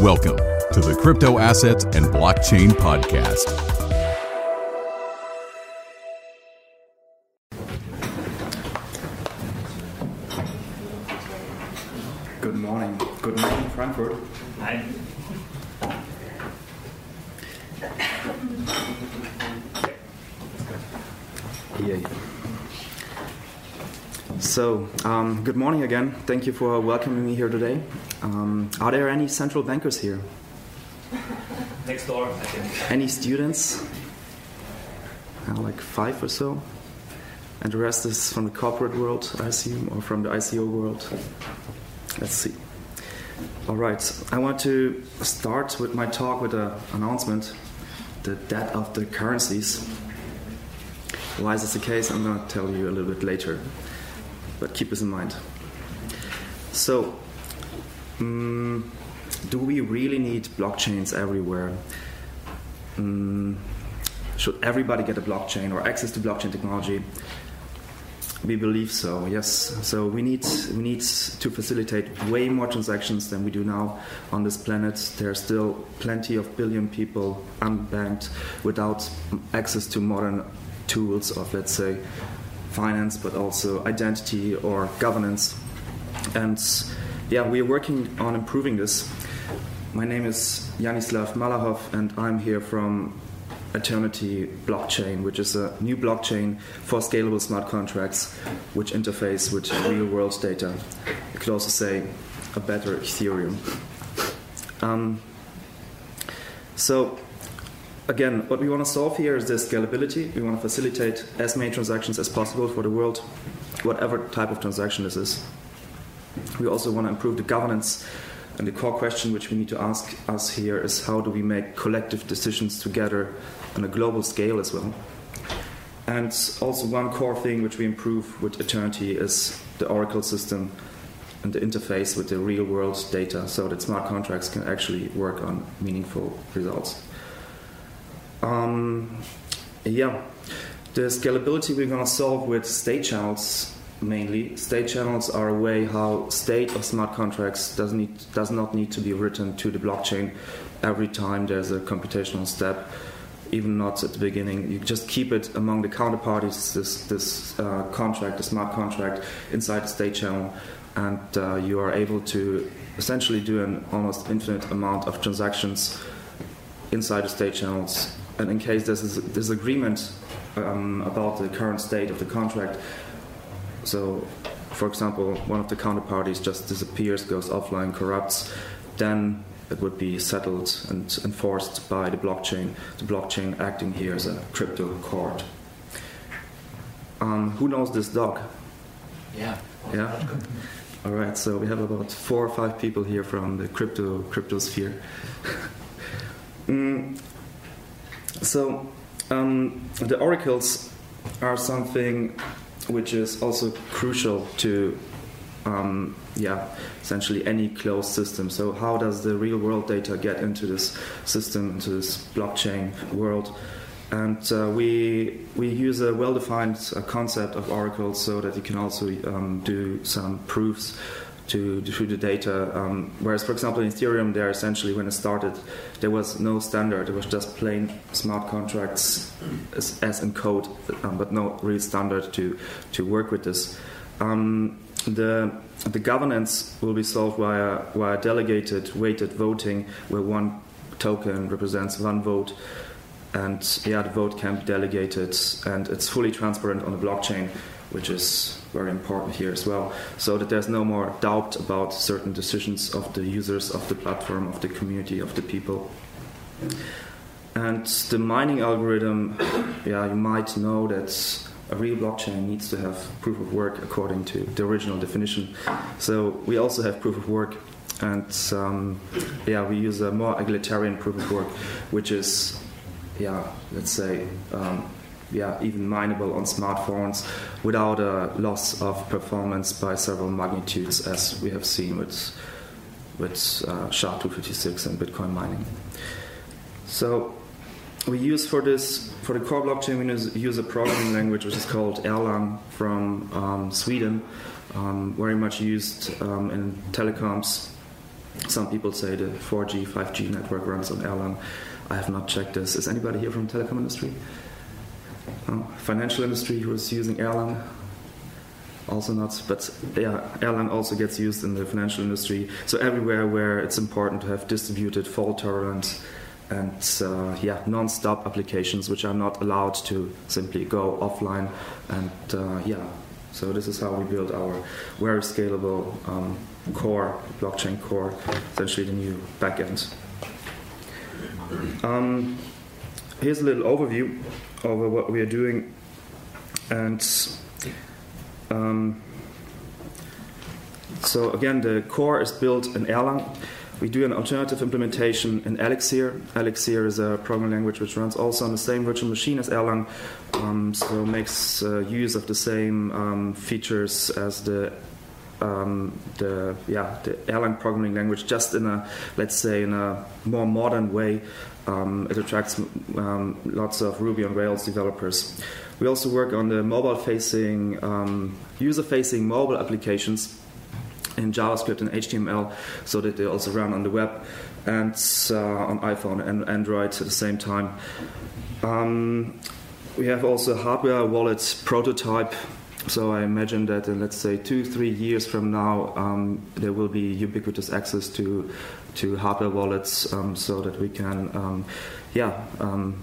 Welcome to the Crypto Assets and Blockchain Podcast. So, um, good morning again. Thank you for welcoming me here today. Um, are there any central bankers here? Next door, I think. Any students? Uh, like five or so. And the rest is from the corporate world, I assume, or from the ICO world. Let's see. All right. I want to start with my talk with an announcement the debt of the currencies. Why is this the case? I'm going to tell you a little bit later. But keep this in mind. So, mm, do we really need blockchains everywhere? Mm, should everybody get a blockchain or access to blockchain technology? We believe so. Yes. So we need we need to facilitate way more transactions than we do now on this planet. There are still plenty of billion people unbanked without access to modern tools of let's say finance, but also identity or governance. And yeah, we are working on improving this. My name is Yanislav Malahov, and I'm here from Aeternity Blockchain, which is a new blockchain for scalable smart contracts which interface with real world data. You could also say a better Ethereum. Um, so, again, what we want to solve here is the scalability. We want to facilitate as many transactions as possible for the world, whatever type of transaction this is. We also want to improve the governance. And the core question which we need to ask us here is how do we make collective decisions together on a global scale as well? And also, one core thing which we improve with Aeternity is the Oracle system and the interface with the real world data so that smart contracts can actually work on meaningful results. Um, yeah, the scalability we're going to solve with state channels mainly. State channels are a way how state of smart contracts does need does not need to be written to the blockchain every time there's a computational step. Even not at the beginning, you just keep it among the counterparties. This this uh, contract, the smart contract, inside the state channel, and uh, you are able to essentially do an almost infinite amount of transactions inside the state channels. And in case there's a disagreement um, about the current state of the contract, so for example, one of the counterparties just disappears, goes offline, corrupts, then it would be settled and enforced by the blockchain, the blockchain acting here as a crypto court. Um, who knows this dog? Yeah. Yeah. All right. So we have about four or five people here from the crypto crypto sphere. mm, so um, the oracles are something which is also crucial to um, yeah essentially any closed system. So how does the real world data get into this system into this blockchain world? And uh, we we use a well-defined uh, concept of oracles so that you can also um, do some proofs to, the data. Um, whereas, for example, in Ethereum, there essentially when it started, there was no standard. It was just plain smart contracts as, as in code, um, but no real standard to to work with this. Um, the the governance will be solved via via delegated weighted voting, where one token represents one vote. And yeah, the vote can be delegated, and it's fully transparent on the blockchain, which is very important here as well, so that there's no more doubt about certain decisions of the users of the platform, of the community, of the people. And the mining algorithm, yeah, you might know that a real blockchain needs to have proof of work according to the original definition. So we also have proof of work, and um, yeah, we use a more egalitarian proof of work, which is, yeah, let's say. Um, yeah, even mineable on smartphones without a loss of performance by several magnitudes, as we have seen with with uh, SHA-256 and Bitcoin mining. So we use for this for the core blockchain we use, a programming language which is called Erlang from um, Sweden, um, very much used um, in telecoms Some people say the 4G, 5G network runs on Erlang. I have not checked this. Is anybody here from telecom industry? Oh, financial industry who is using Erlang? Also not, but yeah, Erlang also gets used in the financial industry. So everywhere where it's important to have distributed, fault tolerant, and uh, yeah, non-stop applications which are not allowed to simply go offline. And uh, yeah, so this is how we build our very scalable um, core, blockchain core, essentially the new backend. Um, here's a little overview over what we are doing, and um, so again, the core is built in Erlang. We do an alternative implementation in Elixir. Elixir is a programming language which runs also on the same virtual machine as Erlang, um, so makes uh, use of the same um, features as the um, the yeah the Erlang programming language, just in a let's say in a more modern way. Um, it attracts um, lots of Ruby on Rails developers. We also work on the mobile-facing, um, user-facing mobile applications in JavaScript and HTML, so that they also run on the web and uh, on iPhone and Android at the same time. Um, we have also hardware wallet prototype so I imagine that in let's say two, three years from now, um, there will be ubiquitous access to to hardware wallets, um, so that we can, um, yeah, um,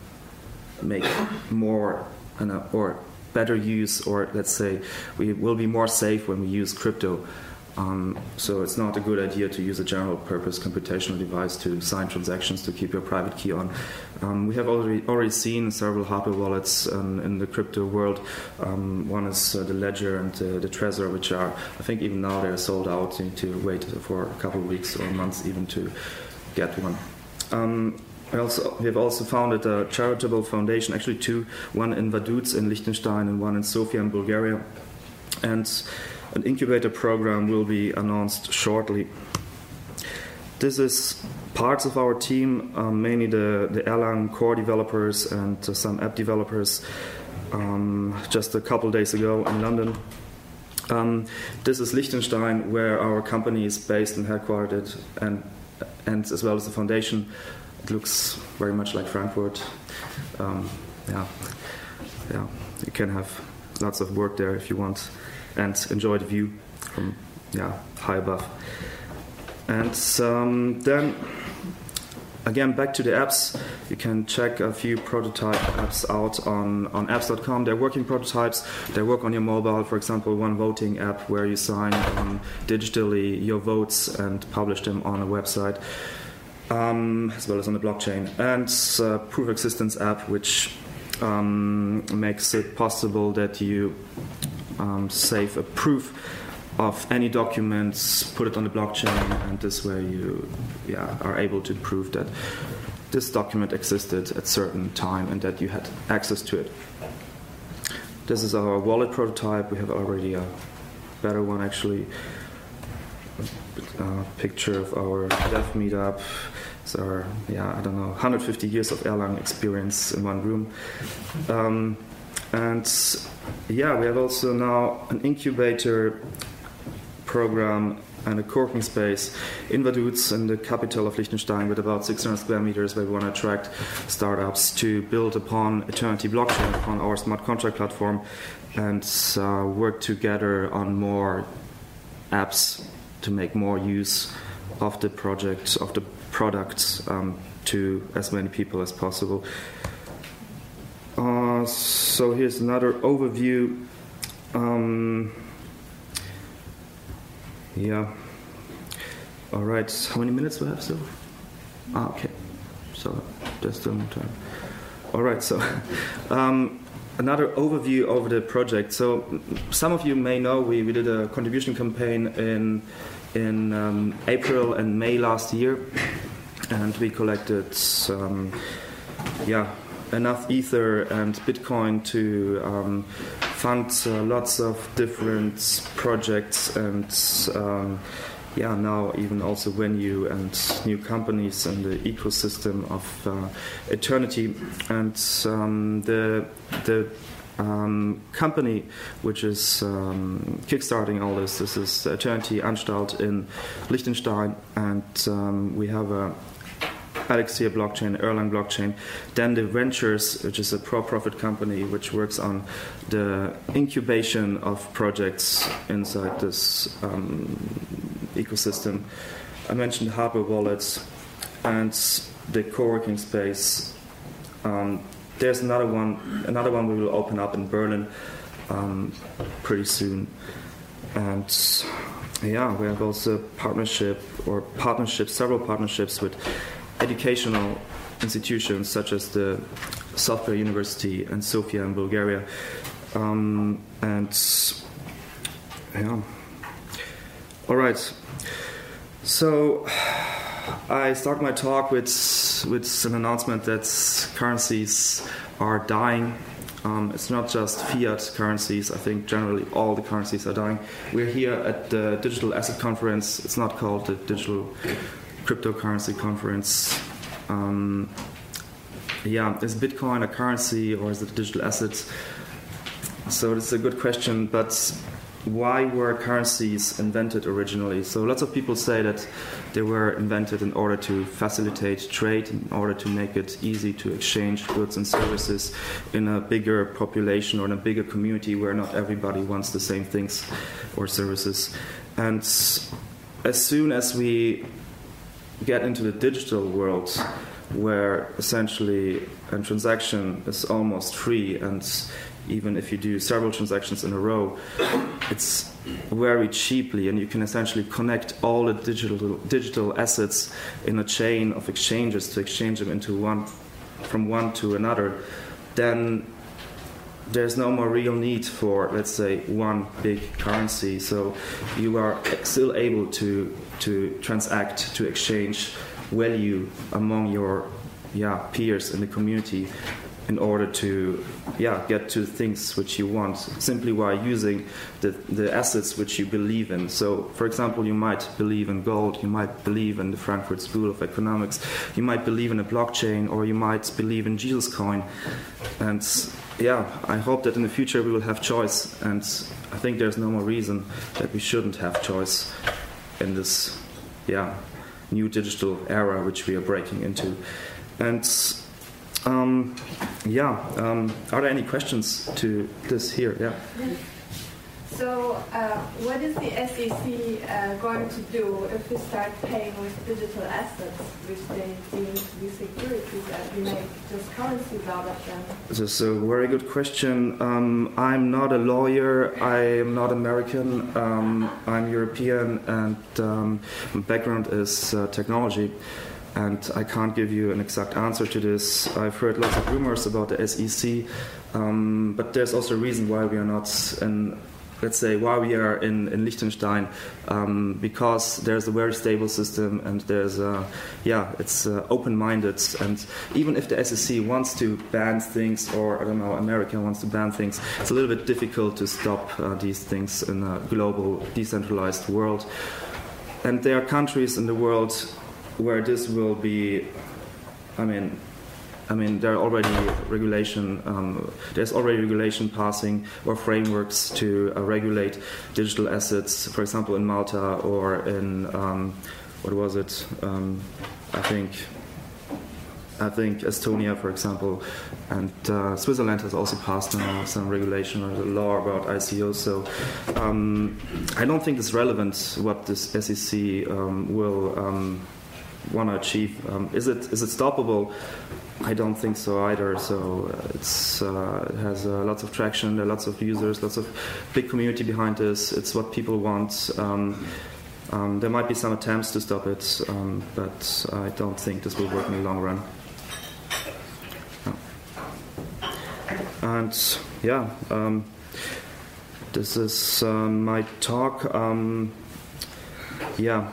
make more uh, or better use, or let's say we will be more safe when we use crypto. Um, so it's not a good idea to use a general purpose computational device to sign transactions to keep your private key on. Um, we have already already seen several hardware wallets um, in the crypto world. Um, one is uh, the Ledger and uh, the Trezor, which are I think even now they're sold out. You need to wait for a couple of weeks or months even to get one. Um, we, also, we have also founded a charitable foundation, actually two, one in Vaduz in Liechtenstein and one in Sofia in Bulgaria. And an incubator program will be announced shortly. This is parts of our team, um, mainly the, the Erlang core developers and uh, some app developers, um, just a couple days ago in London. Um, this is Liechtenstein, where our company is based and headquartered, and, and as well as the foundation. It looks very much like Frankfurt. Um, yeah, yeah, you can have lots of work there if you want and enjoy the view from yeah high above. And um, then again back to the apps. You can check a few prototype apps out on, on apps.com they're working prototypes. They work on your mobile for example one voting app where you sign um, digitally your votes and publish them on a website um, as well as on the blockchain. And a proof existence app which um, makes it possible that you um, save a proof of any documents, put it on the blockchain, and this way you yeah, are able to prove that this document existed at certain time and that you had access to it. This is our wallet prototype. We have already a better one actually. A picture of our dev meetup. So, yeah, I don't know, 150 years of Erlang experience in one room. Um, and yeah, we have also now an incubator program and a co-working space in Vaduz, in the capital of Liechtenstein, with about 600 square meters, where we want to attract startups to build upon Aeternity blockchain, upon our smart contract platform, and uh, work together on more apps to make more use of the project, of the products um, to as many people as possible. Uh, so here's another overview. Um, yeah. All right. How many minutes do we have still? Ah, okay. So just still more time. All right. So um, another overview of the project. So some of you may know we, we did a contribution campaign in in um, April and May last year, and we collected. Yeah, enough Ether and Bitcoin to um, fund uh, lots of different projects and um, yeah, now even also venue and new companies in the ecosystem of uh, aeternity. And um, the the um, company which is um, kickstarting all this. This is Aeternity Anstalt in Liechtenstein, and um, we have a Elixir blockchain, Erlang blockchain. Then the Ventures, which is a pro-profit company which works on the incubation of projects inside this um, ecosystem. I mentioned Hardware Wallets and the co-working space. Um, there's another one. Another one we will open up in Berlin um, pretty soon, and yeah, we have also partnership or partnerships, several partnerships with educational institutions such as the Software University and Sofia in Bulgaria, um, and yeah. All right. So I start my talk with with an announcement that currencies are dying. Um, it's not just fiat currencies. I think generally all the currencies are dying. We're here at the Digital Asset Conference. It's not called the Digital Cryptocurrency Conference. Um, yeah, is Bitcoin a currency or is it a digital asset? So it's a good question, but why were currencies invented originally? So lots of people say that they were invented in order to facilitate trade, in order to make it easy to exchange goods and services in a bigger population or in a bigger community where not everybody wants the same things or services. And as soon as we get into the digital world, where essentially a transaction is almost free and even if you do several transactions in a row, it's very cheaply, and you can essentially connect all the digital digital assets in a chain of exchanges to exchange them into one from one to another. Then there's no more real need for, let's say, one big currency. So you are still able to to transact, to exchange value among your yeah peers in the community in order to yeah get to things which you want simply by using the, the assets which you believe in. So for example you might believe in gold you might believe in the frankfurt school of economics you might believe in a blockchain or you might believe in jesus coin. And yeah i hope that in the future we will have choice and i think there's no more reason that we shouldn't have choice in this yeah new digital era which we are breaking into and um, yeah, um, are there any questions to this here? Yeah. So, uh, what is the SEC uh, going to do if we start paying with digital assets, which they deem to be securities, and we make just currencies out of them? This is a very good question. Um, I'm not a lawyer. I am not American. Um, I'm European, and um, my background is uh, technology and I can't give you an exact answer to this. I've heard lots of rumors about the SEC, um, but there's also a reason why we are not in. Let's say why we are in, in Liechtenstein, um, because there's a very stable system and there's a, yeah, it's uh, open-minded. And even if the SEC wants to ban things, or I don't know, America wants to ban things, it's a little bit difficult to stop uh, these things in a global, decentralized world. And there are countries in the world where this will be, I mean, I mean, there are already regulation. Um, there's already regulation passing or frameworks to uh, regulate digital assets. For example, in Malta or in um, what was it? Um, I think. I think Estonia, for example, and uh, Switzerland has also passed some regulation or the law about ICOs. So um, I don't think it's relevant what this SEC um, will um, want to achieve. Um, is it is it stoppable? I don't think so either. So uh, it's uh, it has uh, lots of traction. There are lots of users, lots of big community behind this. It's what people want. Um, um, there might be some attempts to stop it, um, but I don't think this will work in the long run. And yeah, um, this is um, my talk. yeah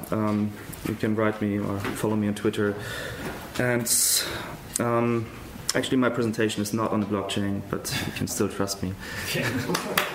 you can write me or follow me on Twitter. And um, actually, my presentation is not on the blockchain, but you can still trust me.